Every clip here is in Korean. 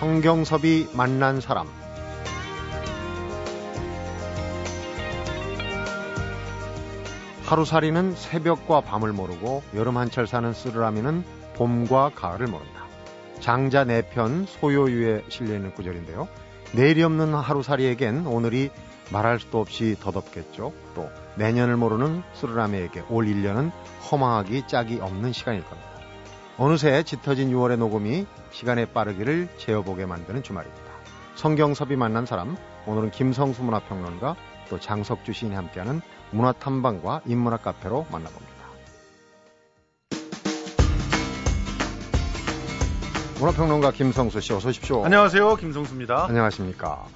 성경섭이 만난 사람 하루살이는 새벽과 밤을 모르고 여름 한철 사는 쓰르라미는 봄과 가을을 모른다. 장자 내편 소요유에 실려있는 구절인데요. 내일이 없는 하루살이에겐 오늘이 말할 수도 없이 더덥겠죠. 또 내년을 모르는 쓰르라미에게 올 1년은 허망하기 짝이 없는 시간일 겁니다. 어느새 짙어진 6월의 녹음이 시간의 빠르기를 재어보게 만드는 주말입니다. 성경섭이 만난 사람, 오늘은 김성수 문화평론가 또 장석주 시인이 함께하는 문화탐방과 인문학 카페로 만나봅니다. 문화평론가 김성수 씨 어서 오십시오. 안녕하세요. 김성수입니다. 안녕하십니까.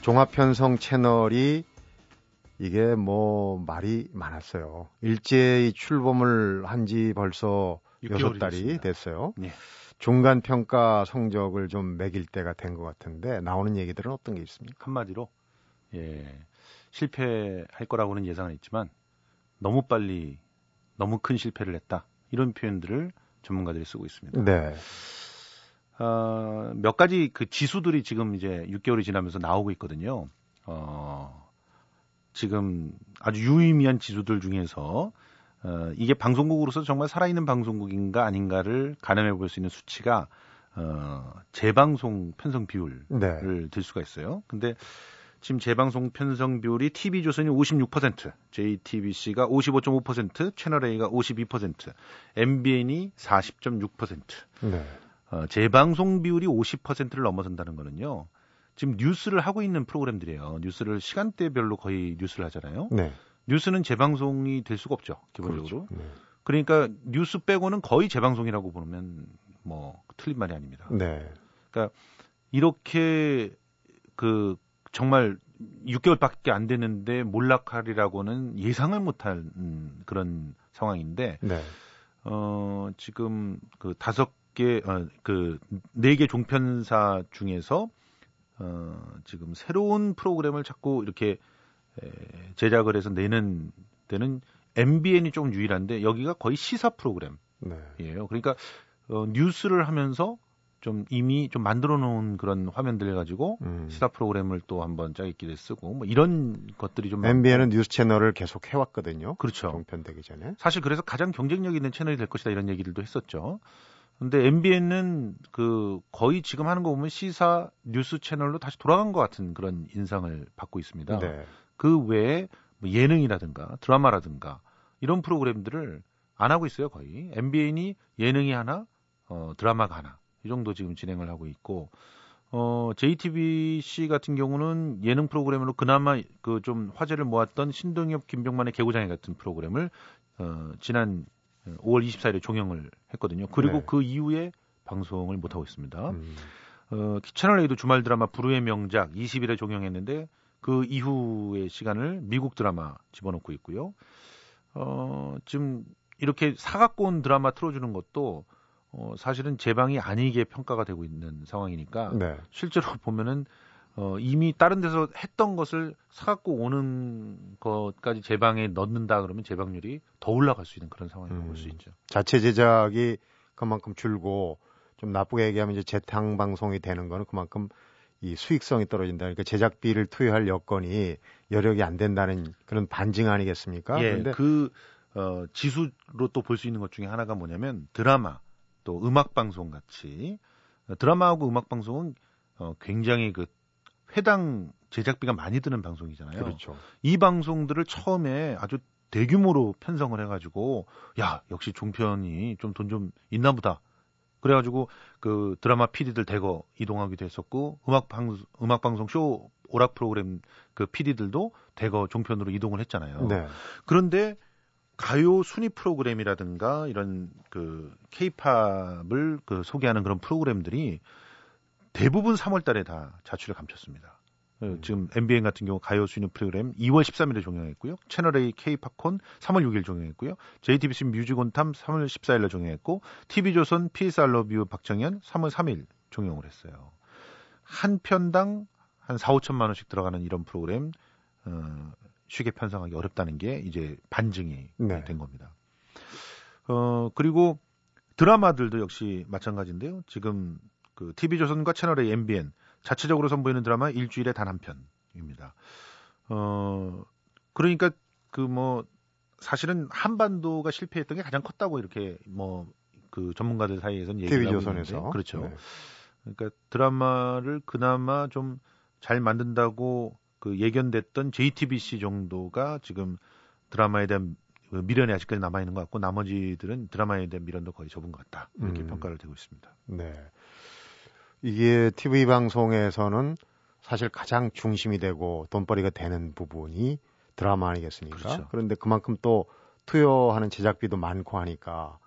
종합편성 채널이 이게 뭐 말이 많았어요. 일제히 출범을 한 지 벌써 여섯 달이 됐어요. 네. 중간 평가 성적을 좀 매길 때가 된 것 같은데 나오는 얘기들은 어떤 게 있습니까? 한마디로 예 실패할 거라고는 예상은 했지만 너무 빨리 너무 큰 실패를 했다 이런 표현들을 전문가들이 쓰고 있습니다. 네. 어, 몇 가지 그 지수들이 지금 이제 6개월이 지나면서 나오고 있거든요. 어, 지금 아주 유의미한 지수들 중에서 어, 이게 방송국으로서 정말 살아있는 방송국인가 아닌가를 가늠해 볼 수 있는 수치가 어, 재방송 편성 비율을 네. 들 수가 있어요. 근데 지금 재방송 편성 비율이 TV조선이 56%, JTBC가 55.5%, 채널A가 52%, MBN이 40.6%. 네. 어, 재방송 비율이 50%를 넘어선다는 거는요. 지금 뉴스를 하고 있는 프로그램들이에요. 뉴스를 시간대별로 거의 뉴스를 하잖아요. 네. 뉴스는 재방송이 될 수가 없죠. 기본적으로. 그렇죠. 네. 그러니까 뉴스 빼고는 거의 재방송이라고 보면 뭐 틀린 말이 아닙니다. 네. 그러니까 이렇게 그 정말 6개월밖에 안 되는데 몰락하리라고는 예상을 못한 그런 상황인데 네. 어 지금 그 다섯 개, 어, 그, 네 개 종편사 중에서, 어, 지금 새로운 프로그램을 자꾸 이렇게 에, 제작을 해서 내는 데는 MBN이 좀 유일한데 여기가 거의 시사 프로그램이에요. 네. 그러니까 어, 뉴스를 하면서 좀 이미 좀 만들어 놓은 그런 화면들 가지고 음. 시사 프로그램을 또 한번 짜깁기를 쓰고 뭐 이런 것들이 좀 MBN은 뉴스 채널을 계속 해왔거든요. 그렇죠. 종편되기 전에. 사실 그래서 가장 경쟁력 있는 채널이 될 것이다 이런 얘기들도 했었죠. 근데 MBN은 그 거의 지금 하는 거 보면 시사 뉴스 채널로 다시 돌아간 것 같은 그런 인상을 받고 있습니다. 네. 그 외에 뭐 예능이라든가 드라마라든가 이런 프로그램들을 안 하고 있어요 거의. MBN이 예능이 하나, 어, 드라마가 하나 이 정도 지금 진행을 하고 있고 어, JTBC 같은 경우는 예능 프로그램으로 그나마 그 좀 화제를 모았던 신동엽, 김병만의 개구장이 같은 프로그램을 어, 지난 5월 24일에 종영을 했거든요. 그리고 네. 그 이후에 방송을 못 하고 있습니다. 음. 어, 채널 A도 주말 드라마 불후의 명작 20일에 종영했는데 그 이후의 시간을 미국 드라마 집어넣고 있고요. 어, 지금 이렇게 사갖고 온 드라마 틀어주는 것도 어, 사실은 제방이 아니게 평가가 되고 있는 상황이니까 네. 실제로 보면은 어, 이미 다른 데서 했던 것을 사갖고 오는 것까지 제방에 넣는다 그러면 제방률이 더 올라갈 수 있는 그런 상황이라고 음, 볼수 있죠. 자체 제작이 그만큼 줄고 좀 나쁘게 얘기하면 이제 재탕 방송이 되는 거는 그만큼 이 수익성이 떨어진다. 그러니까 제작비를 투여할 여건이 여력이 안 된다는 그런 반증 아니겠습니까? 예, 그런데 그 어, 지수로 또 볼 수 있는 것 중에 하나가 뭐냐면 드라마 또 음악 방송 같이 드라마하고 음악 방송은 어, 굉장히 그 회당 제작비가 많이 드는 방송이잖아요. 그렇죠. 이 방송들을 처음에 아주 대규모로 편성을 해가지고 야 역시 종편이 좀 돈좀 좀 있나 보다. 그래가지고 그 드라마 PD들 대거 이동하기도 했었고 음악 방 음악 방송 쇼 오락 프로그램 그 PD들도 대거 종편으로 이동을 했잖아요. 네. 그런데 가요 순위 프로그램이라든가 이런 그 케이팝을 그 소개하는 그런 프로그램들이 대부분 3월 달에 다 자취를 감췄습니다. 어, 음. 지금 MBN 같은 경우 가요 순위 프로그램 2월 13일에 종영했고요. 채널A K-팝콘 3월 6일 종영했고요. JTBC 뮤직온탐 3월 14일에 종영했고 TV조선 PS 알러뷰 박정현 3월 3일 종영을 했어요. 한 편당 한 4, 5천만 원씩 들어가는 이런 프로그램 어, 쉽게 편성하기 어렵다는 게 이제 반증이 네. 된 겁니다. 어, 그리고 드라마들도 역시 마찬가지인데요. 지금 그 TV조선과 채널A MBN 자체적으로 선보이는 드라마 일주일에 단 한 편입니다. 어 그러니까 그 뭐 사실은 한반도가 실패했던 게 가장 컸다고 이렇게 뭐 그 전문가들 사이에서는 하고 있는데 그렇죠. 네. 그러니까 드라마를 그나마 좀 잘 만든다고 그 예견됐던 JTBC 정도가 지금 드라마에 대한 그 미련이 아직까지 남아 있는 것 같고 나머지들은 드라마에 대한 미련도 거의 접은 것 같다 이렇게 음. 평가를 되고 있습니다. 네. 이게 TV 방송에서는 사실 가장 중심이 되고 돈벌이가 되는 부분이 드라마 아니겠습니까? 그렇죠. 그런데 그만큼 또 투여하는 제작비도 많고 하니까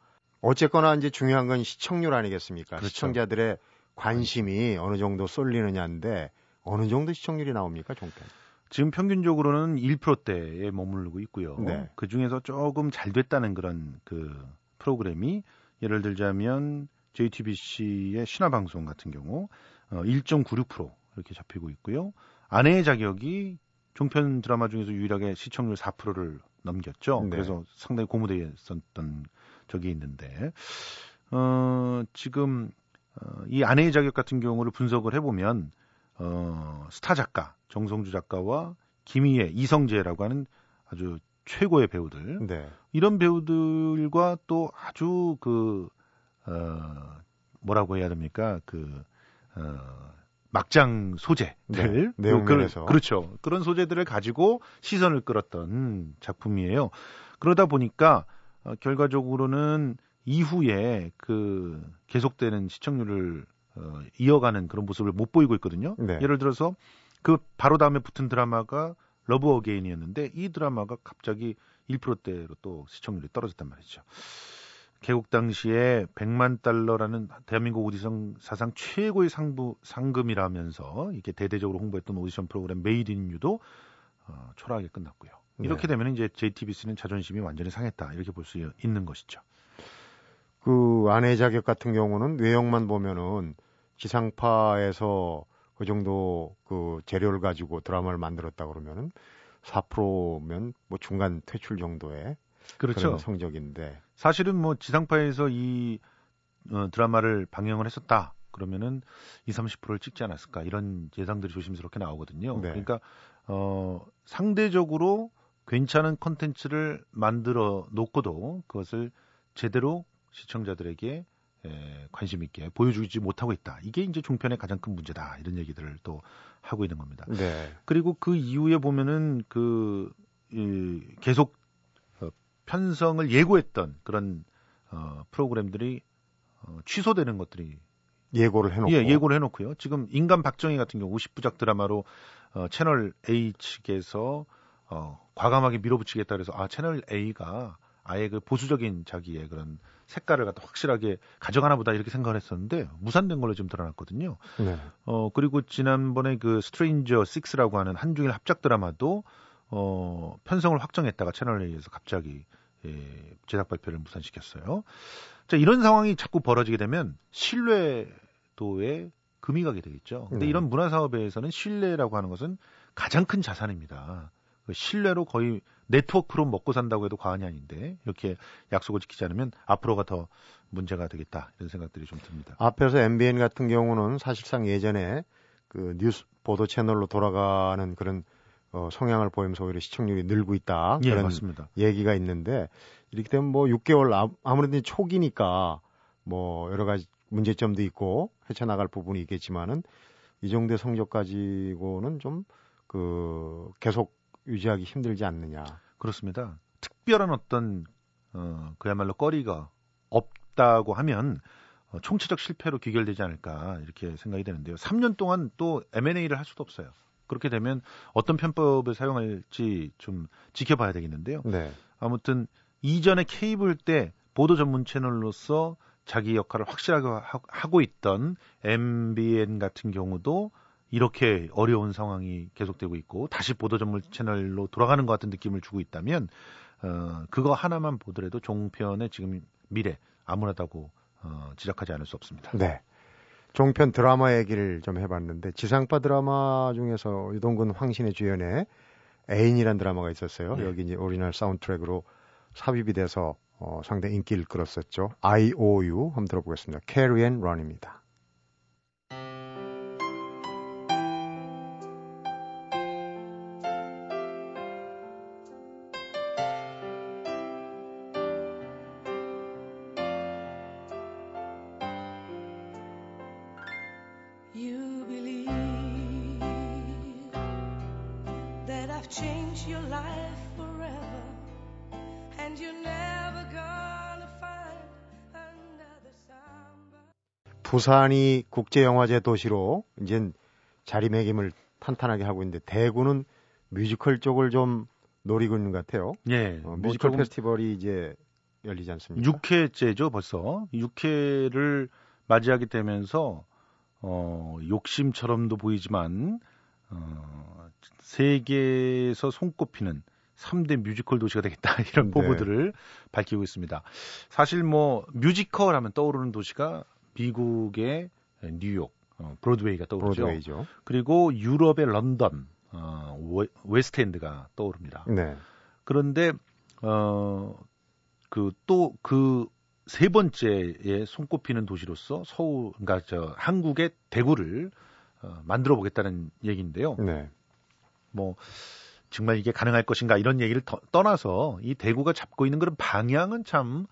어쨌거나 이제 중요한 건 시청률 아니겠습니까? 그렇죠. 시청자들의 관심이 어느 정도 쏠리느냐인데 어느 정도 시청률이 나옵니까, 종편? 지금 평균적으로는 1%대에 머무르고 있고요. 네. 그 중에서 조금 잘 됐다는 그런 그 프로그램이 예를 들자면 JTBC의 신화 방송 같은 경우 어, 1.96% 이렇게 잡히고 있고요. 아내의 자격이 종편 드라마 중에서 유일하게 시청률 4%를 넘겼죠. 네. 그래서 상당히 고무되어 있었던 적이 있는데 어, 지금 어, 이 아내의 자격 같은 경우를 분석을 해보면 어, 스타 작가 정성주 작가와 김희애, 이성재라고 하는 아주 최고의 배우들 네. 이런 배우들과 또 아주 그 어, 뭐라고 해야 됩니까 그 어, 막장 소재들 네, 내용면에서 그, 그렇죠 그런 소재들을 가지고 시선을 끌었던 작품이에요. 그러다 보니까 어, 결과적으로는 이후에 그 계속되는 시청률을 어, 이어가는 그런 모습을 못 보이고 있거든요. 네. 예를 들어서 그 바로 다음에 붙은 드라마가 러브 어게인이었는데 이 드라마가 갑자기 1%대로 또 시청률이 떨어졌단 말이죠. 개국 당시에 100만 달러라는 대한민국 오디션 사상 최고의 상부 상금이라면서 이렇게 대대적으로 홍보했던 오디션 프로그램 메이드 인 유도 어, 초라하게 끝났고요. 이렇게 네. 되면 이제 JTBC는 자존심이 완전히 상했다 이렇게 볼 수 있는 것이죠. 그 아내 자격 같은 경우는 외형만 보면은 지상파에서 그 정도 그 재료를 가지고 드라마를 만들었다 그러면은 4%면 뭐 중간 퇴출 정도의 그렇죠. 성적인데 사실은 뭐 지상파에서 이 어, 드라마를 방영을 했었다 그러면은 2, 30%를 찍지 않았을까 이런 예상들이 조심스럽게 나오거든요. 네. 그러니까 어 상대적으로 괜찮은 컨텐츠를 만들어 놓고도 그것을 제대로 시청자들에게 에, 관심 있게 보여주지 못하고 있다. 이게 이제 종편의 가장 큰 문제다. 이런 얘기들을 또 하고 있는 겁니다. 네. 그리고 그 이후에 보면은 그 이, 계속 어, 편성을 예고했던 그런 어, 프로그램들이 어, 취소되는 것들이 예고를 해놓고 예, 예고를 해놓고요. 지금 인간 박정희 같은 경우 50부작 드라마로 어, 채널 A 측에서 어, 과감하게 밀어붙이겠다 그래서 아 채널 A가 아예 그 보수적인 자기의 그런 색깔을 갖다 확실하게 가져가나 보다 이렇게 생각을 했었는데 무산된 걸로 지금 드러났거든요. 네. 어 그리고 지난번에 그 스트레인저 6라고 하는 한중일 합작 드라마도 어 편성을 확정했다가 채널 A에서 갑자기 예, 제작 발표를 무산시켰어요. 자, 이런 상황이 자꾸 벌어지게 되면 신뢰도에 금이 가게 되겠죠. 근데 네. 이런 문화 사업에서는 신뢰라고 하는 것은 가장 큰 자산입니다. 그 신뢰로 거의 네트워크로 먹고 산다고 해도 과언이 아닌데 이렇게 약속을 지키지 않으면 앞으로가 더 문제가 되겠다 이런 생각들이 좀 듭니다. 앞에서 MBN 같은 경우는 사실상 예전에 그 뉴스 보도 채널로 돌아가는 그런 어, 성향을 보이면서 오히려 시청률이 늘고 있다 예, 그런 맞습니다. 얘기가 있는데 이렇게 되면 뭐 6개월 아, 아무래도 초기니까 뭐 여러 가지 문제점도 있고 헤쳐나갈 부분이 있겠지만은 이 정도의 성적 가지고는 좀 그 계속 유지하기 힘들지 않느냐. 그렇습니다. 특별한 어떤 어, 그야말로 거리가 없다고 하면 어, 총체적 실패로 귀결되지 않을까 이렇게 생각이 되는데요. 3년 동안 또 M&A를 할 수도 없어요. 그렇게 되면 어떤 편법을 사용할지 좀 지켜봐야 되겠는데요. 네. 아무튼 이전에 케이블 때 보도 전문 채널로서 자기 역할을 확실하게 하고 있던 MBN 같은 경우도 이렇게 어려운 상황이 계속되고 있고 다시 보도 전문 채널로 돌아가는 것 같은 느낌을 주고 있다면 어, 그거 하나만 보더라도 종편의 지금 미래 암울하다고 어, 지적하지 않을 수 없습니다. 네. 종편 드라마 얘기를 좀 해봤는데 지상파 드라마 중에서 유동근 황신혜 주연의 애인이란 드라마가 있었어요. 네. 여기 이제 오리지널 사운드트랙으로 삽입이 돼서 어, 상당히 인기를 끌었었죠. IOU 한번 들어보겠습니다. Carry and Run입니다. 부산이 국제영화제 도시로 이제 자리매김을 탄탄하게 하고 있는데 대구는 뮤지컬 쪽을 좀 노리고 있는 것 같아요. 예. 어, 뮤지컬 페스티벌이 이제 열리지 않습니까? 6회째죠, 벌써. 6회를 맞이하게 되면서 어, 욕심처럼도 보이지만 어, 세계에서 손꼽히는 3대 뮤지컬 도시가 되겠다 이런 네. 포부들을 밝히고 있습니다. 사실 뭐 뮤지컬 하면 떠오르는 도시가 미국의 뉴욕, 어, 브로드웨이가 떠오르죠. 브로드웨이죠. 그리고 유럽의 런던, 어, 웨스트엔드가 떠오릅니다. 네. 그런데 어, 그 또 그 세 번째에 손꼽히는 도시로서 서울, 그러니까 저 한국의 대구를 어, 만들어 보겠다는 얘기인데요. 네. 뭐 정말 이게 가능할 것인가 이런 얘기를 더, 떠나서 이 대구가 잡고 있는 그런 방향은 참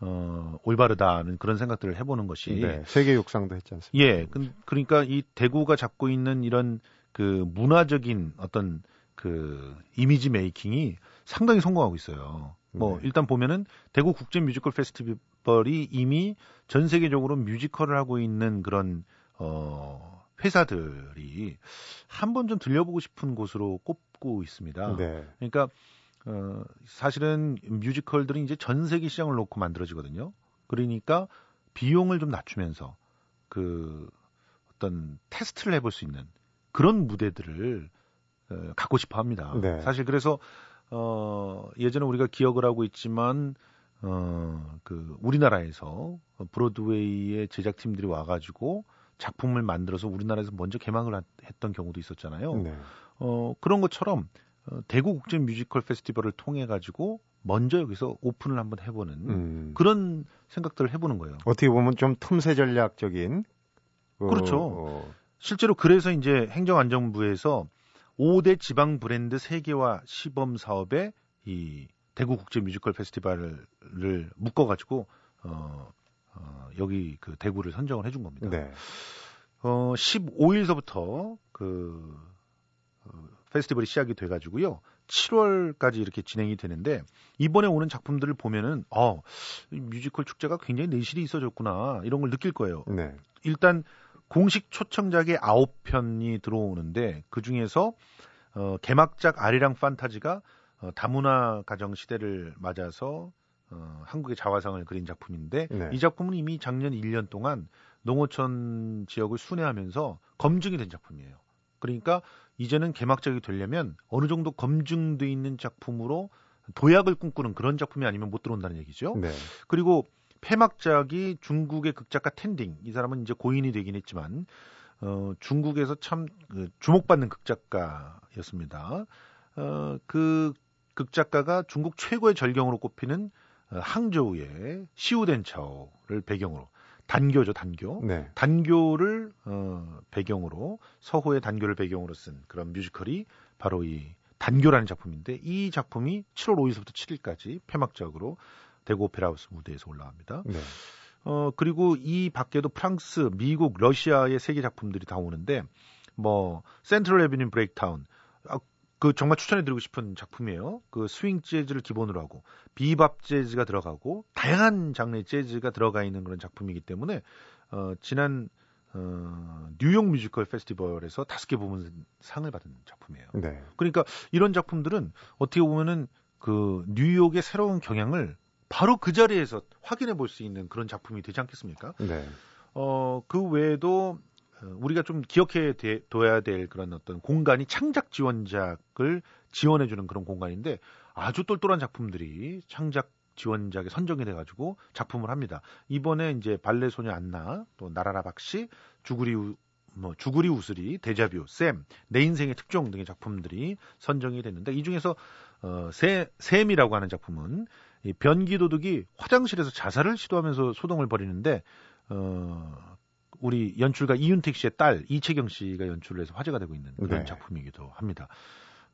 어, 올바르다는 그런 생각들을 해보는 것이 네, 세계 육상도 했지 않습니까? 예, 그, 그러니까 이 대구가 잡고 있는 이런 그 문화적인 어떤 그 이미지 메이킹이 상당히 성공하고 있어요. 뭐 네. 일단 보면은 대구 국제 뮤지컬 페스티벌이 이미 전 세계적으로 뮤지컬을 하고 있는 그런 어 회사들이 한번 좀 들려보고 싶은 곳으로 꼽고 있습니다. 네. 그러니까 어, 사실은 뮤지컬들이 이제 전 세계 시장을 놓고 만들어지거든요. 그러니까 비용을 좀 낮추면서 그 어떤 테스트를 해볼 수 있는 그런 무대들을 어, 갖고 싶어 합니다. 네. 사실 그래서 어, 예전에 우리가 기억을 하고 있지만 어, 그 우리나라에서 브로드웨이의 제작팀들이 와가지고 작품을 만들어서 우리나라에서 먼저 개막을 했던 경우도 있었잖아요. 네. 어, 그런 것처럼 어, 대구 국제 뮤지컬 페스티벌을 통해 가지고 먼저 여기서 오픈을 한번 해보는 음. 그런 생각들을 해보는 거예요. 어떻게 보면 좀 틈새 전략적인 어, 그렇죠. 어. 실제로 그래서 이제 행정안전부에서 5대 지방 브랜드 세계화 시범 사업에 이 대구 국제 뮤지컬 페스티벌을 묶어가지고 어, 어, 여기 그 대구를 선정을 해준 겁니다. 네. 어, 15일서부터 그 어, 페스티벌이 시작이 돼가지고요. 7월까지 이렇게 진행이 되는데 이번에 오는 작품들을 보면은 어 뮤지컬 축제가 굉장히 내실이 있어졌구나 이런 걸 느낄 거예요. 네. 일단 공식 초청작의 9편이 들어오는데 그 중에서 어, 개막작 아리랑 판타지가 어, 다문화 가정 시대를 맞아서 어, 한국의 자화상을 그린 작품인데 네. 이 작품은 이미 작년 1년 동안 농어촌 지역을 순회하면서 검증이 된 작품이에요. 그러니까 이제는 개막작이 되려면 어느 정도 검증돼 있는 작품으로 도약을 꿈꾸는 그런 작품이 아니면 못 들어온다는 얘기죠. 네. 그리고 폐막작이 중국의 극작가 텐딩 이 사람은 이제 고인이 되긴 했지만 어, 중국에서 참 그, 주목받는 극작가였습니다. 어, 그 극작가가 중국 최고의 절경으로 꼽히는 어, 항저우의 시우덴차오를 배경으로 단교죠 단교 네. 단교를 어, 배경으로 서호의 단교를 배경으로 쓴 그런 뮤지컬이 바로 이 단교라는 작품인데 이 작품이 7월 5일부터 7일까지 폐막작으로 대구 오페라 하우스 무대에서 올라갑니다. 네. 어 그리고 이 밖에도 프랑스, 미국, 러시아의 세계 작품들이 다 오는데 뭐 Central Avenue Breakdown 그 정말 추천해드리고 싶은 작품이에요. 그 스윙 재즈를 기본으로 하고 비밥 재즈가 들어가고 다양한 장르의 재즈가 들어가 있는 그런 작품이기 때문에 어, 지난 어, 뉴욕 뮤지컬 페스티벌에서 다섯 개 부문 상을 받은 작품이에요. 네. 그러니까 이런 작품들은 어떻게 보면은 그 뉴욕의 새로운 경향을 바로 그 자리에서 확인해 볼 수 있는 그런 작품이 되지 않겠습니까? 네. 어, 그 외에도 어, 우리가 좀 기억해 둬야 될 그런 어떤 공간이 창작 지원작을 지원해 주는 그런 공간인데 아주 똘똘한 작품들이 창작 지원작에 선정이 돼가지고 작품을 합니다. 이번에 이제 발레 소녀 안나, 또 나라라 박씨, 주구리 우, 뭐 주구리 우스리, 데자뷰, 샘, 내 인생의 특종 등의 작품들이 선정이 됐는데 이 중에서 어, 세, 샘이라고 하는 작품은 이 변기 도둑이 화장실에서 자살을 시도하면서 소동을 벌이는데 어, 우리 연출가 이윤택 씨의 딸 이채경 씨가 연출을 해서 화제가 되고 있는 그런 네. 작품이기도 합니다.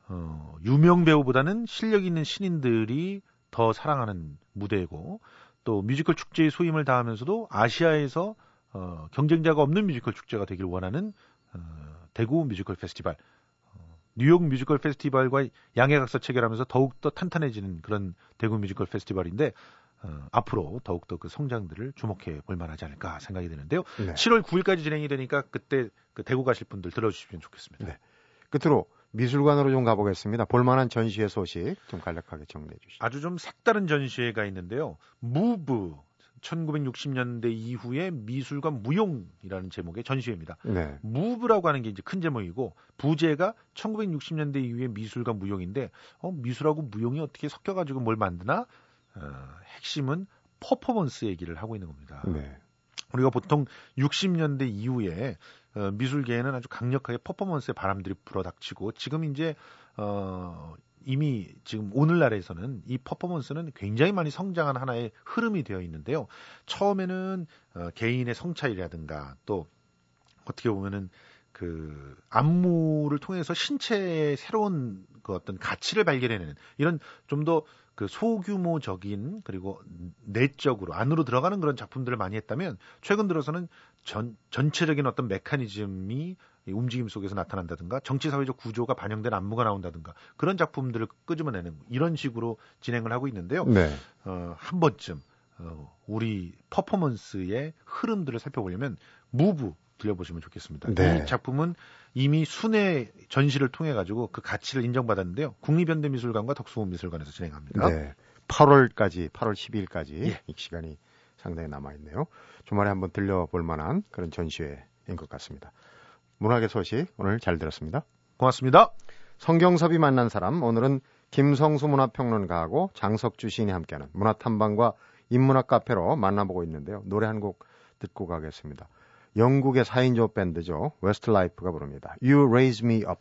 어, 유명 배우보다는 실력 있는 신인들이 더 사랑하는 무대고 또 뮤지컬 축제의 소임을 다하면서도 아시아에서 어, 경쟁자가 없는 뮤지컬 축제가 되길 원하는 어, 대구 뮤지컬 페스티벌 어, 뉴욕 뮤지컬 페스티벌과 양해각서 체결하면서 더욱 더 탄탄해지는 그런 대구 뮤지컬 페스티벌인데 어, 앞으로 더욱더 그 성장들을 주목해 볼 만하지 않을까 생각이 드는데요. 네. 7월 9일까지 진행이 되니까 그때 그 대구 가실 분들 들어주시면 좋겠습니다. 네. 끝으로 미술관으로 좀 가보겠습니다. 볼만한 전시회 소식 좀 간략하게 정리해 주시죠. 아주 좀 색다른 전시회가 있는데요. Move 1960년대 이후의 미술과 무용이라는 제목의 전시회입니다. 네. Move라고 하는 게 이제 큰 제목이고 부제가 1960년대 이후의 미술과 무용인데 어, 미술하고 무용이 어떻게 섞여가지고 뭘 만드나? 어, 핵심은 퍼포먼스 얘기를 하고 있는 겁니다. 네. 우리가 보통 60년대 이후에 어, 미술계에는 아주 강력하게 퍼포먼스의 바람들이 불어닥치고 지금 이제 어 이미 지금 오늘날에서는 이 퍼포먼스는 굉장히 많이 성장한 하나의 흐름이 되어 있는데요. 처음에는 어, 개인의 성찰이라든가 또 어떻게 보면은 그 안무를 통해서 신체의 새로운 그 어떤 가치를 발견해내는 이런 좀 더 그 소규모적인 그리고 내적으로 안으로 들어가는 그런 작품들을 많이 했다면 최근 들어서는 전 전체적인 어떤 메커니즘이 움직임 속에서 나타난다든가 정치 사회적 구조가 반영된 안무가 나온다든가 그런 작품들을 끄집어내는 이런 식으로 진행을 하고 있는데요. 네. 어, 한 번쯤 어, 우리 퍼포먼스의 흐름들을 살펴보려면 무브 들려보시면 좋겠습니다. 네. 이 작품은 이미 순회 전시를 통해 가지고 그 가치를 인정받았는데요. 국립현대미술관과 덕수문미술관에서 진행합니다. 네. 8월까지 8월 12일까지 예. 이 시간이 상당히 남아 있네요. 주말에 한번 들려볼 만한 그런 전시회인 것 같습니다. 문학의 소식 오늘 잘 들었습니다. 고맙습니다. 성경섭이 만난 사람 오늘은 김성수 문화평론가하고 장석주 시인이 함께하는 문화탐방과 인문학 카페로 만나보고 있는데요. 노래 한 곡 듣고 가겠습니다. 영국의 4인조 밴드죠. Westlife가 부릅니다. You Raise Me Up.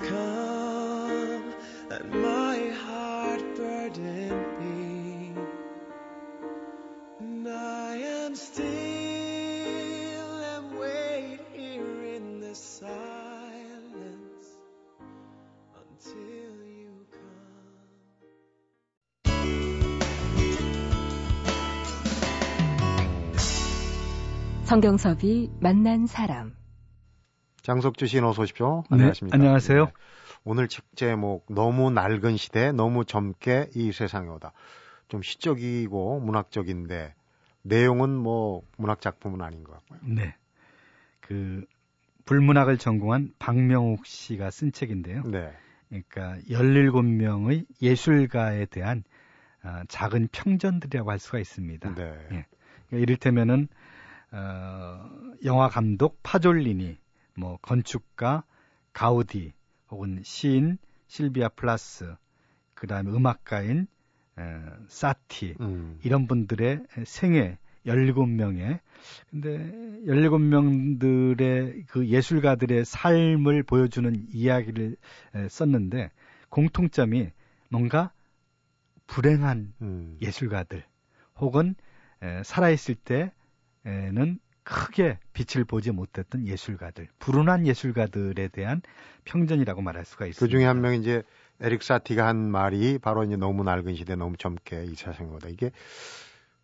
come 성경섭이 만난 사람 장석주 씨 어서 오십시오. 네, 안녕하십니까. 네, 안녕하세요. 네. 오늘 책 제목 너무 낡은 시대 너무 젊게 이 세상에 오다. 좀 시적이고 문학적인데 내용은 뭐 문학 작품은 아닌 것 같고요. 네. 그 불문학을 전공한 박명욱 씨가 쓴 책인데요. 네. 그러니까 17명의 예술가에 대한 어, 작은 평전들이라고 할 수가 있습니다. 네. 예. 그러니까 이를테면은 어, 영화 감독 파졸리니 뭐 건축가 가우디 혹은 시인 실비아 플라스 그다음에 음악가인 에, 사티 음. 이런 분들의 생애 17명의 근데 17명들의 그 예술가들의 삶을 보여주는 이야기를 에, 썼는데 공통점이 뭔가 불행한 음. 예술가들 혹은 에, 살아있을 때에 는 크게 빛을 보지 못했던 예술가들, 불운한 예술가들에 대한 평전이라고 말할 수가 있습니다. 그 중에 한 명이 이제 에릭 사티가 한 말이 바로 이제 너무 낡은 시대 너무 젊게 이 세상보다 이게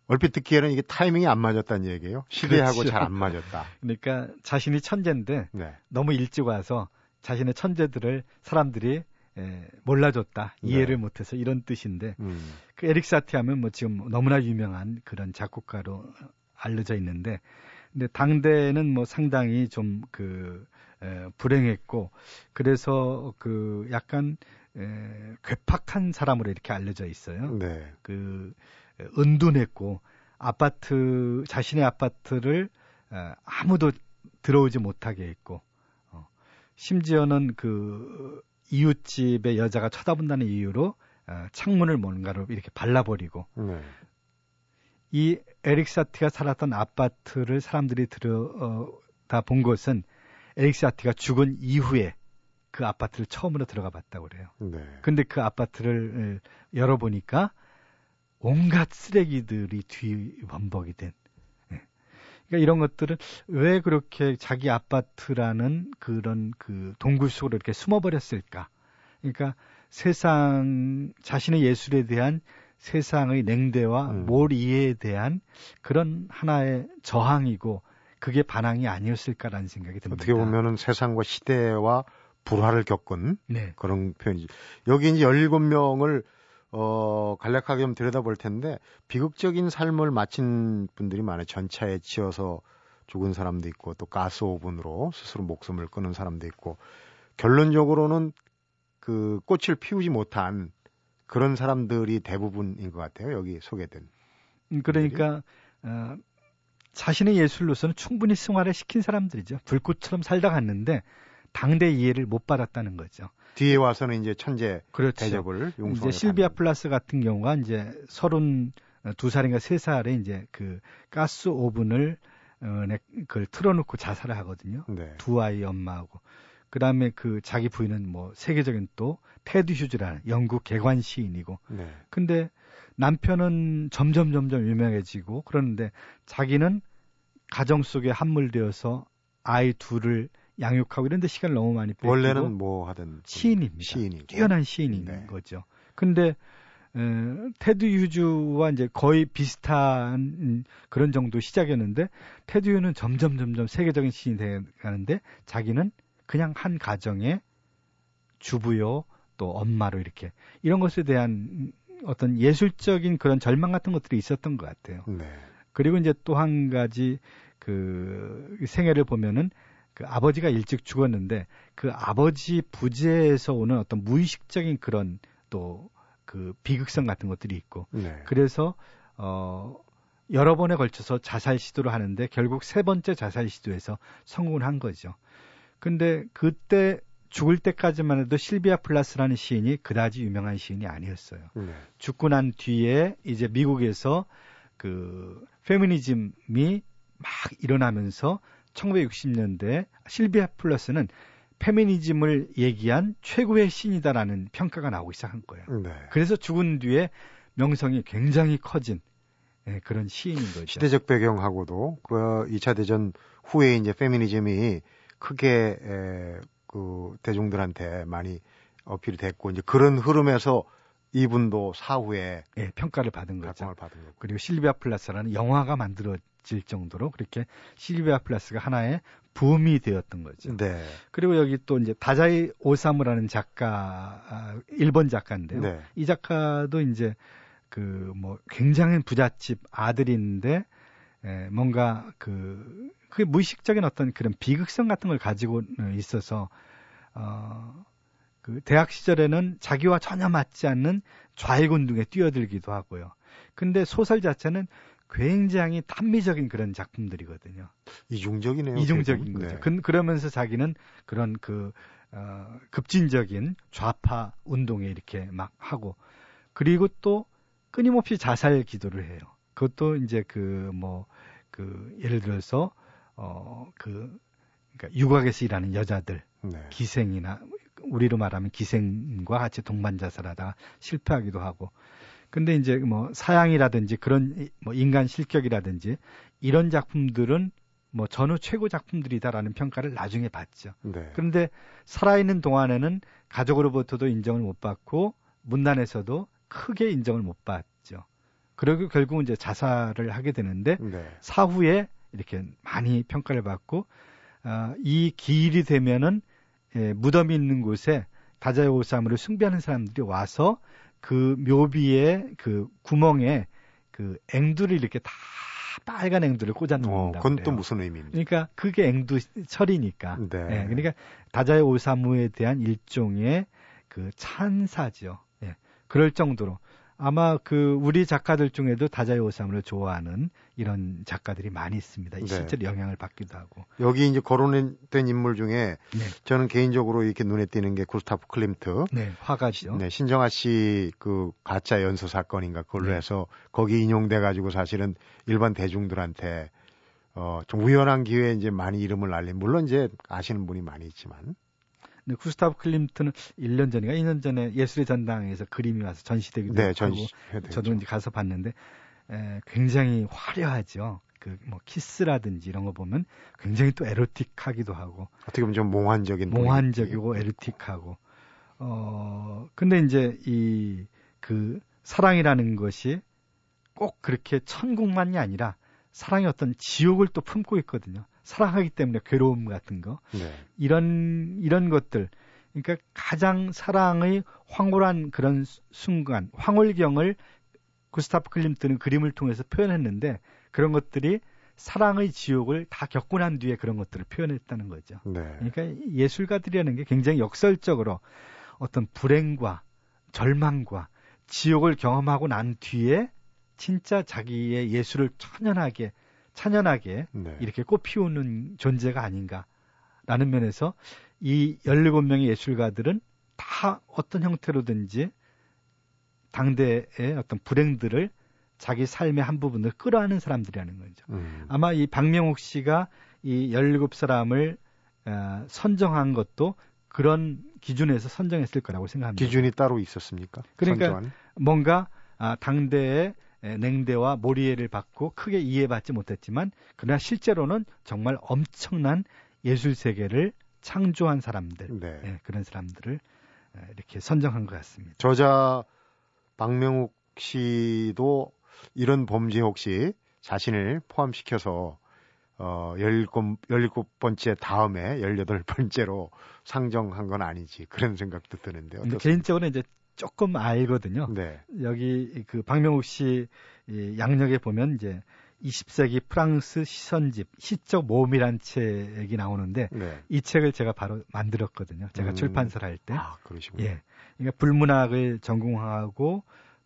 얼핏 듣기에는 이게 타이밍이 안 맞았다는 얘기예요. 시대하고 그렇죠. 잘안 맞았다. 그러니까 자신이 천재인데 네. 너무 일찍 와서 자신의 천재들을 사람들이 에, 몰라줬다, 이해를 네. 못해서 이런 뜻인데 음. 그 에릭 사티 하면 뭐 지금 너무나 유명한 그런 작곡가로 알려져 있는데 근데 당대는 뭐 상당히 좀그 불행했고 그래서 그 약간 에, 괴팍한 사람으로 이렇게 알려져 있어요. 네. 그 은둔했고 아파트 자신의 아파트를 에, 아무도 들어오지 못하게 했고 어, 심지어는 그 이웃집의 여자가 쳐다본다는 이유로 어, 창문을 뭔가로 이렇게 발라버리고 네. 이 에릭 사티가 살았던 아파트를 사람들이 들여다 본 것은 에릭 사티가 죽은 이후에 그 아파트를 처음으로 들어가 봤다고 그래요. 네. 근데 그 아파트를 열어보니까 온갖 쓰레기들이 뒤범벅이 된. 네. 그러니까 이런 것들은 왜 그렇게 자기 아파트라는 그런 그 동굴 속으로 이렇게 숨어버렸을까? 그러니까 세상 자신의 예술에 대한 세상의 냉대와 음. 몰이해에 대한 그런 하나의 저항이고 그게 반항이 아니었을까라는 생각이 듭니다. 어떻게 보면은 세상과 시대와 불화를 겪은 네. 그런 표현이죠. 여기 이제 17명을 어, 간략하게 좀 들여다볼 텐데 비극적인 삶을 마친 분들이 많아요. 전차에 치여서 죽은 사람도 있고 또 가스 오븐으로 스스로 목숨을 끊은 사람도 있고 결론적으로는 그 꽃을 피우지 못한 그런 사람들이 대부분인 것 같아요. 여기 소개된. 음, 그러니까 어, 자신의 예술로서는 충분히 승화를 시킨 사람들이죠. 불꽃처럼 살다 갔는데 당대 이해를 못 받았다는 거죠. 뒤에 와서는 이제 천재 그렇죠. 대접을 용서 이제 실비아 플라스 같은 경우가 이제 서른 두 살인가 세 살에 이제 그 가스 오븐을 어, 그걸 틀어놓고 자살을 하거든요. 네. 두 아이 엄마하고. 그 다음에 그 자기 부인은 뭐 세계적인 또 테드 휴즈라는 영국 계관 시인이고. 네. 근데 남편은 점점 점점 유명해지고 그러는데 자기는 가정 속에 함몰되어서 아이 둘을 양육하고 이런 데 시간을 너무 많이 빼고 원래는 뭐 하든 시인입니다. 시인이고. 뛰어난 시인인 네. 거죠. 근데 에, 테드 유즈와 이제 거의 비슷한 그런 정도 시작이었는데 테드 유는 점점 점점 세계적인 시인이 돼 가는데 자기는 그냥 한 가정의 주부요 또 엄마로 이렇게 이런 것에 대한 어떤 예술적인 그런 절망 같은 것들이 있었던 것 같아요. 네. 그리고 이제 또 한 가지 그 생애를 보면은 그 아버지가 일찍 죽었는데 그 아버지 부재에서 오는 어떤 무의식적인 그런 또 그 비극성 같은 것들이 있고 네. 그래서 어 여러 번에 걸쳐서 자살 시도를 하는데 결국 세 번째 자살 시도에서 성공을 한 거죠. 근데 그때 죽을 때까지만 해도 실비아 플라스라는 시인이 그다지 유명한 시인이 아니었어요. 네. 죽고 난 뒤에 이제 미국에서 그 페미니즘이 막 일어나면서 1960년대 실비아 플러스는 페미니즘을 얘기한 최고의 신이다라는 평가가 나오기 시작한 거예요. 네. 그래서 죽은 뒤에 명성이 굉장히 커진 네, 그런 시인인 거죠. 시대적 배경하고도 그 2차 대전 후에 이제 페미니즘이 크게 에, 그 대중들한테 많이 어필이 됐고 이제 그런 흐름에서 이분도 사후에 네, 평가를 받은 거죠. 받은 그리고 실비아 플러스라는 영화가 만들어 질 정도로 그렇게 실비아 플러스가 하나의 붐이 되었던 거죠. 네. 그리고 여기 또 이제 다자이 오사무라는 작가, 아, 일본 작가인데요. 네. 이 작가도 이제 그 뭐 굉장히 부잣집 아들인데 에, 뭔가 그, 그 무의식적인 어떤 그런 비극성 같은 걸 가지고 있어서 어, 그 대학 시절에는 자기와 전혀 맞지 않는 좌익운동에 뛰어들기도 하고요. 근데 소설 자체는 굉장히 단미적인 그런 작품들이거든요. 이중적이네요. 이중적인 거죠. 네. 그, 그러면서 자기는 그런 그 어, 급진적인 좌파 운동에 이렇게 막 하고 그리고 또 끊임없이 자살 기도를 해요. 그것도 이제 그 뭐그 뭐, 그 예를 들어서 어 그 그러니까 육학에서 일하는 여자들 네. 기생이나 우리로 말하면 기생과 같이 동반 자살하다가 실패하기도 하고 근데 이제 뭐 사양이라든지 그런 뭐 인간 실격이라든지 이런 작품들은 뭐 전후 최고 작품들이다라는 평가를 나중에 받죠. 네. 그런데 살아있는 동안에는 가족으로부터도 인정을 못 받고 문단에서도 크게 인정을 못 받죠. 그리고 결국은 이제 자살을 하게 되는데 네. 사후에 이렇게 많이 평가를 받고 아, 이 기일이 되면은 예, 무덤이 있는 곳에 다자요오사무를 숭배하는 사람들이 와서 그 묘비의 그 구멍에 그 앵두를 이렇게 다 빨간 앵두를 꽂아 놓는다. 어, 그건 그래요. 또 무슨 의미입니까? 그러니까 그게 앵두 철이니까. 네. 네. 그러니까 다자의 오사무에 대한 일종의 그 찬사죠. 예. 그럴 정도로 아마 그 우리 작가들 중에도 다자이 오사무를 좋아하는 이런 작가들이 많이 있습니다. 네. 실제로 영향을 받기도 하고. 여기 이제 거론된 인물 중에 네. 저는 개인적으로 이렇게 눈에 띄는 게 구스타프 클림트. 네, 화가죠. 네, 신정아 씨 그 가짜 연소 사건인가 그걸로 네. 해서 거기 인용돼 가지고 사실은 일반 대중들한테 어, 좀 우연한 기회에 이제 많이 이름을 알린 물론 이제 아시는 분이 많이 있지만 근데 구스타브 클림트는 1년 전인가 2년 전에 예술의 전당에서 그림이 와서 전시되기도 네, 하고 전시, 저도 이제 가서 봤는데 에, 굉장히 화려하죠. 그 뭐 키스라든지 이런 거 보면 굉장히 또 에로틱하기도 하고 어떻게 보면 좀 몽환적인 몽환적이고 에로틱하고 어 근데 이제 이 그 사랑이라는 것이 꼭 그렇게 천국만이 아니라 사랑의 어떤 지옥을 또 품고 있거든요. 사랑하기 때문에 괴로움 같은 거 네. 이런 이런 것들 그러니까 가장 사랑의 황홀한 그런 순간 황홀경을 구스타프 클림트는 그림을 통해서 표현했는데 그런 것들이 사랑의 지옥을 다 겪고 난 뒤에 그런 것들을 표현했다는 거죠. 네. 그러니까 예술가들이라는 게 굉장히 역설적으로 어떤 불행과 절망과 지옥을 경험하고 난 뒤에 진짜 자기의 예술을 천연하게 찬연하게 네. 이렇게 꽃피우는 존재가 아닌가라는 면에서 이 17명의 예술가들은 다 어떤 형태로든지 당대의 어떤 불행들을 자기 삶의 한 부분을 끌어안는 사람들이라는 거죠. 음. 아마 이 박명옥 씨가 이 17사람을 어, 선정한 것도 그런 기준에서 선정했을 거라고 생각합니다. 기준이 따로 있었습니까? 그러니까 선정한? 뭔가 아, 당대의 냉대와 모리에를 받고 크게 이해받지 못했지만 그러나 실제로는 정말 엄청난 예술 세계를 창조한 사람들 네. 네, 그런 사람들을 이렇게 선정한 것 같습니다. 저자 박명욱 씨도 이런 범죄 혹시 자신을 포함시켜서 어, 17, 17번째 다음에 18번째로 상정한 건 아니지. 그런 생각도 드는데. 어떻습니까? 개인적으로 이제 조금 알거든요. 네. 여기 그 박명욱 씨 양력에 보면 이제 20세기 프랑스 시선집 시적 모험이란 책이 나오는데 네. 이 책을 제가 바로 만들었거든요. 제가 음. 출판사를 할 때. 아, 그러시군요. 예. 그러니까 불문학을 전공하고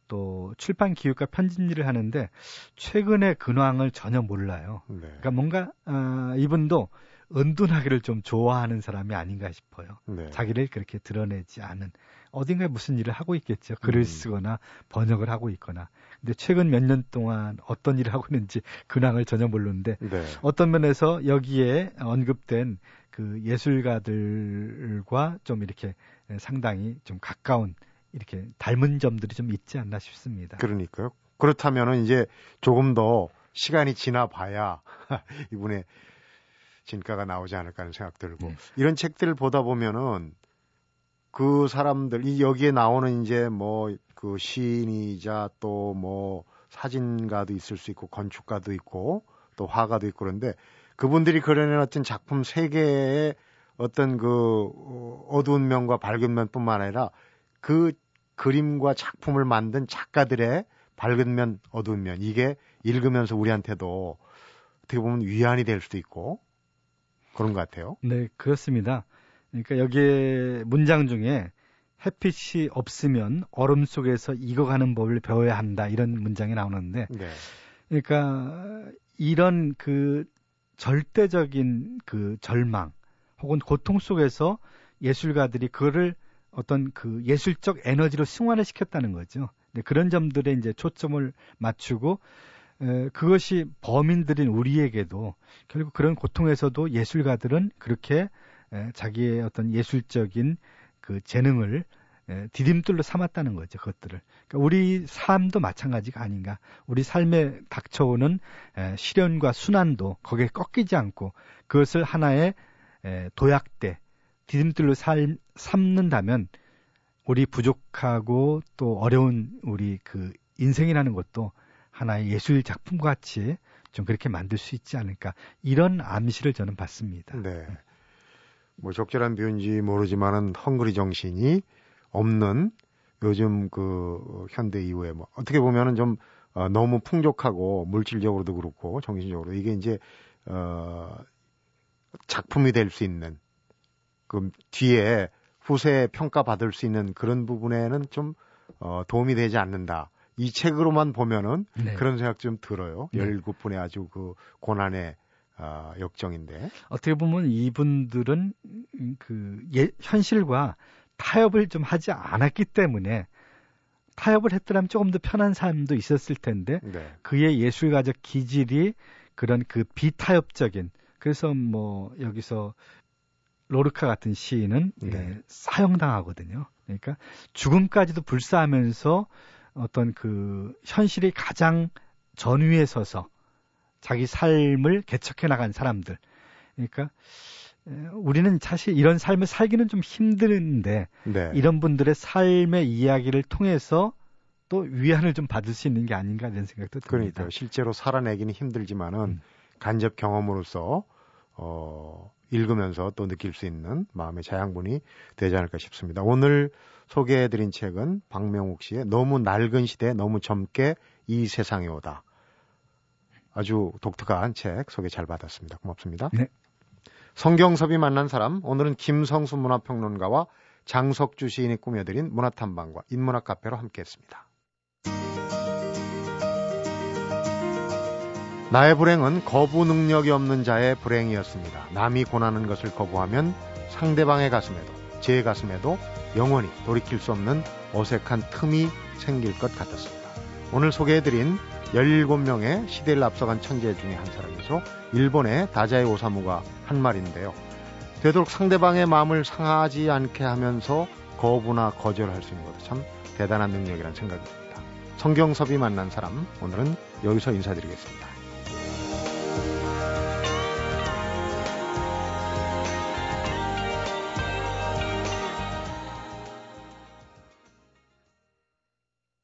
또 출판 기획과 편집 일을 하는데 최근의 근황을 전혀 몰라요. 네. 그러니까 뭔가 아, 이분도 은둔하기를 좀 좋아하는 사람이 아닌가 싶어요. 네. 자기를 그렇게 드러내지 않은 어딘가에 무슨 일을 하고 있겠죠. 글을 음. 쓰거나 번역을 하고 있거나. 근데 최근 몇 년 동안 어떤 일을 하고 있는지 근황을 전혀 모르는데 네. 어떤 면에서 여기에 언급된 그 예술가들과 좀 이렇게 상당히 좀 가까운 이렇게 닮은 점들이 좀 있지 않나 싶습니다. 그러니까요. 그렇다면은 이제 조금 더 시간이 지나 봐야 이분의 진가가 나오지 않을까 하는 생각 들고 네. 이런 책들을 보다 보면은 그 사람들 이 여기에 나오는 이제 뭐 그 시인이자 또 뭐 사진가도 있을 수 있고 건축가도 있고 또 화가도 있고 그런데 그분들이 그려내놨던 작품 세계의 어떤 그 어두운 면과 밝은 면뿐만 아니라 그 그림과 작품을 만든 작가들의 밝은 면, 어두운 면 이게 읽으면서 우리한테도 어떻게 보면 위안이 될 수도 있고 그런 것 같아요. 네, 그렇습니다. 그러니까 여기에 문장 중에 햇빛이 없으면 얼음 속에서 익어가는 법을 배워야 한다 이런 문장이 나오는데, 네. 그러니까 이런 그 절대적인 그 절망 혹은 고통 속에서 예술가들이 그거를 어떤 그 예술적 에너지로 승화를 시켰다는 거죠. 네, 그런 점들에 이제 초점을 맞추고 에, 그것이 범인들인 우리에게도 결국 그런 고통에서도 예술가들은 그렇게 에, 자기의 어떤 예술적인 그 재능을 에, 디딤돌로 삼았다는 거죠. 그것들을. 그러니까 우리 삶도 마찬가지가 아닌가. 우리 삶에 닥쳐오는 에, 시련과 순환도 거기에 꺾이지 않고 그것을 하나의 에, 도약대, 디딤돌로 삶, 삼는다면 우리 부족하고 또 어려운 우리 그 인생이라는 것도 하나의 예술 작품 같이 좀 그렇게 만들 수 있지 않을까 이런 암시를 저는 받습니다. 네. 뭐 적절한 표현인지 모르지만은 헝그리 정신이 없는 요즘 그 현대 이후에 뭐 어떻게 보면은 좀 어, 너무 풍족하고 물질적으로도 그렇고 정신적으로 이게 이제 어 작품이 될 수 있는 그 뒤에 후세에 평가받을 수 있는 그런 부분에는 좀 어, 도움이 되지 않는다. 이 책으로만 보면은 네. 그런 생각 좀 들어요. 네. 17분의 아주 그 고난의 어, 역정인데. 어떻게 보면 이분들은 그 예, 현실과 타협을 좀 하지 않았기 때문에 타협을 했더라면 조금 더 편한 삶도 있었을 텐데 네. 그의 예술가적 기질이 그런 그 비타협적인 그래서 뭐 여기서 로르카 같은 시인은 네. 예, 사형당하거든요. 그러니까 죽음까지도 불사하면서 어떤 그 현실이 가장 전위에 서서 자기 삶을 개척해 나간 사람들. 그러니까 우리는 사실 이런 삶을 살기는 좀 힘드는데 네. 이런 분들의 삶의 이야기를 통해서 또 위안을 좀 받을 수 있는 게 아닌가 이런 생각도 듭니다. 그러니까 실제로 살아내기는 힘들지만은 음. 간접 경험으로서 어 읽으면서 또 느낄 수 있는 마음의 자양분이 되지 않을까 싶습니다. 오늘 소개해드린 책은 박명욱 씨의 너무 낡은 시대 너무 젊게 이 세상에 오다. 아주 독특한 책 소개 잘 받았습니다. 고맙습니다. 네. 성경섭이 만난 사람 오늘은 김성수 문화평론가와 장석주 시인이 꾸며드린 문화탐방과 인문학 카페로 함께했습니다. 나의 불행은 거부 능력이 없는 자의 불행이었습니다. 남이 권하는 것을 거부하면 상대방의 가슴에도 제 가슴에도 영원히 돌이킬 수 없는 어색한 틈이 생길 것 같았습니다. 오늘 소개해드린 17명의 시대를 앞서간 천재 중에 한 사람이죠. 일본의 다자이 오사무가 한 말인데요. 되도록 상대방의 마음을 상하지 않게 하면서 거부나 거절할 수 있는 것도 참 대단한 능력이라는 생각이 듭니다. 성경섭이 만난 사람, 오늘은 여기서 인사드리겠습니다.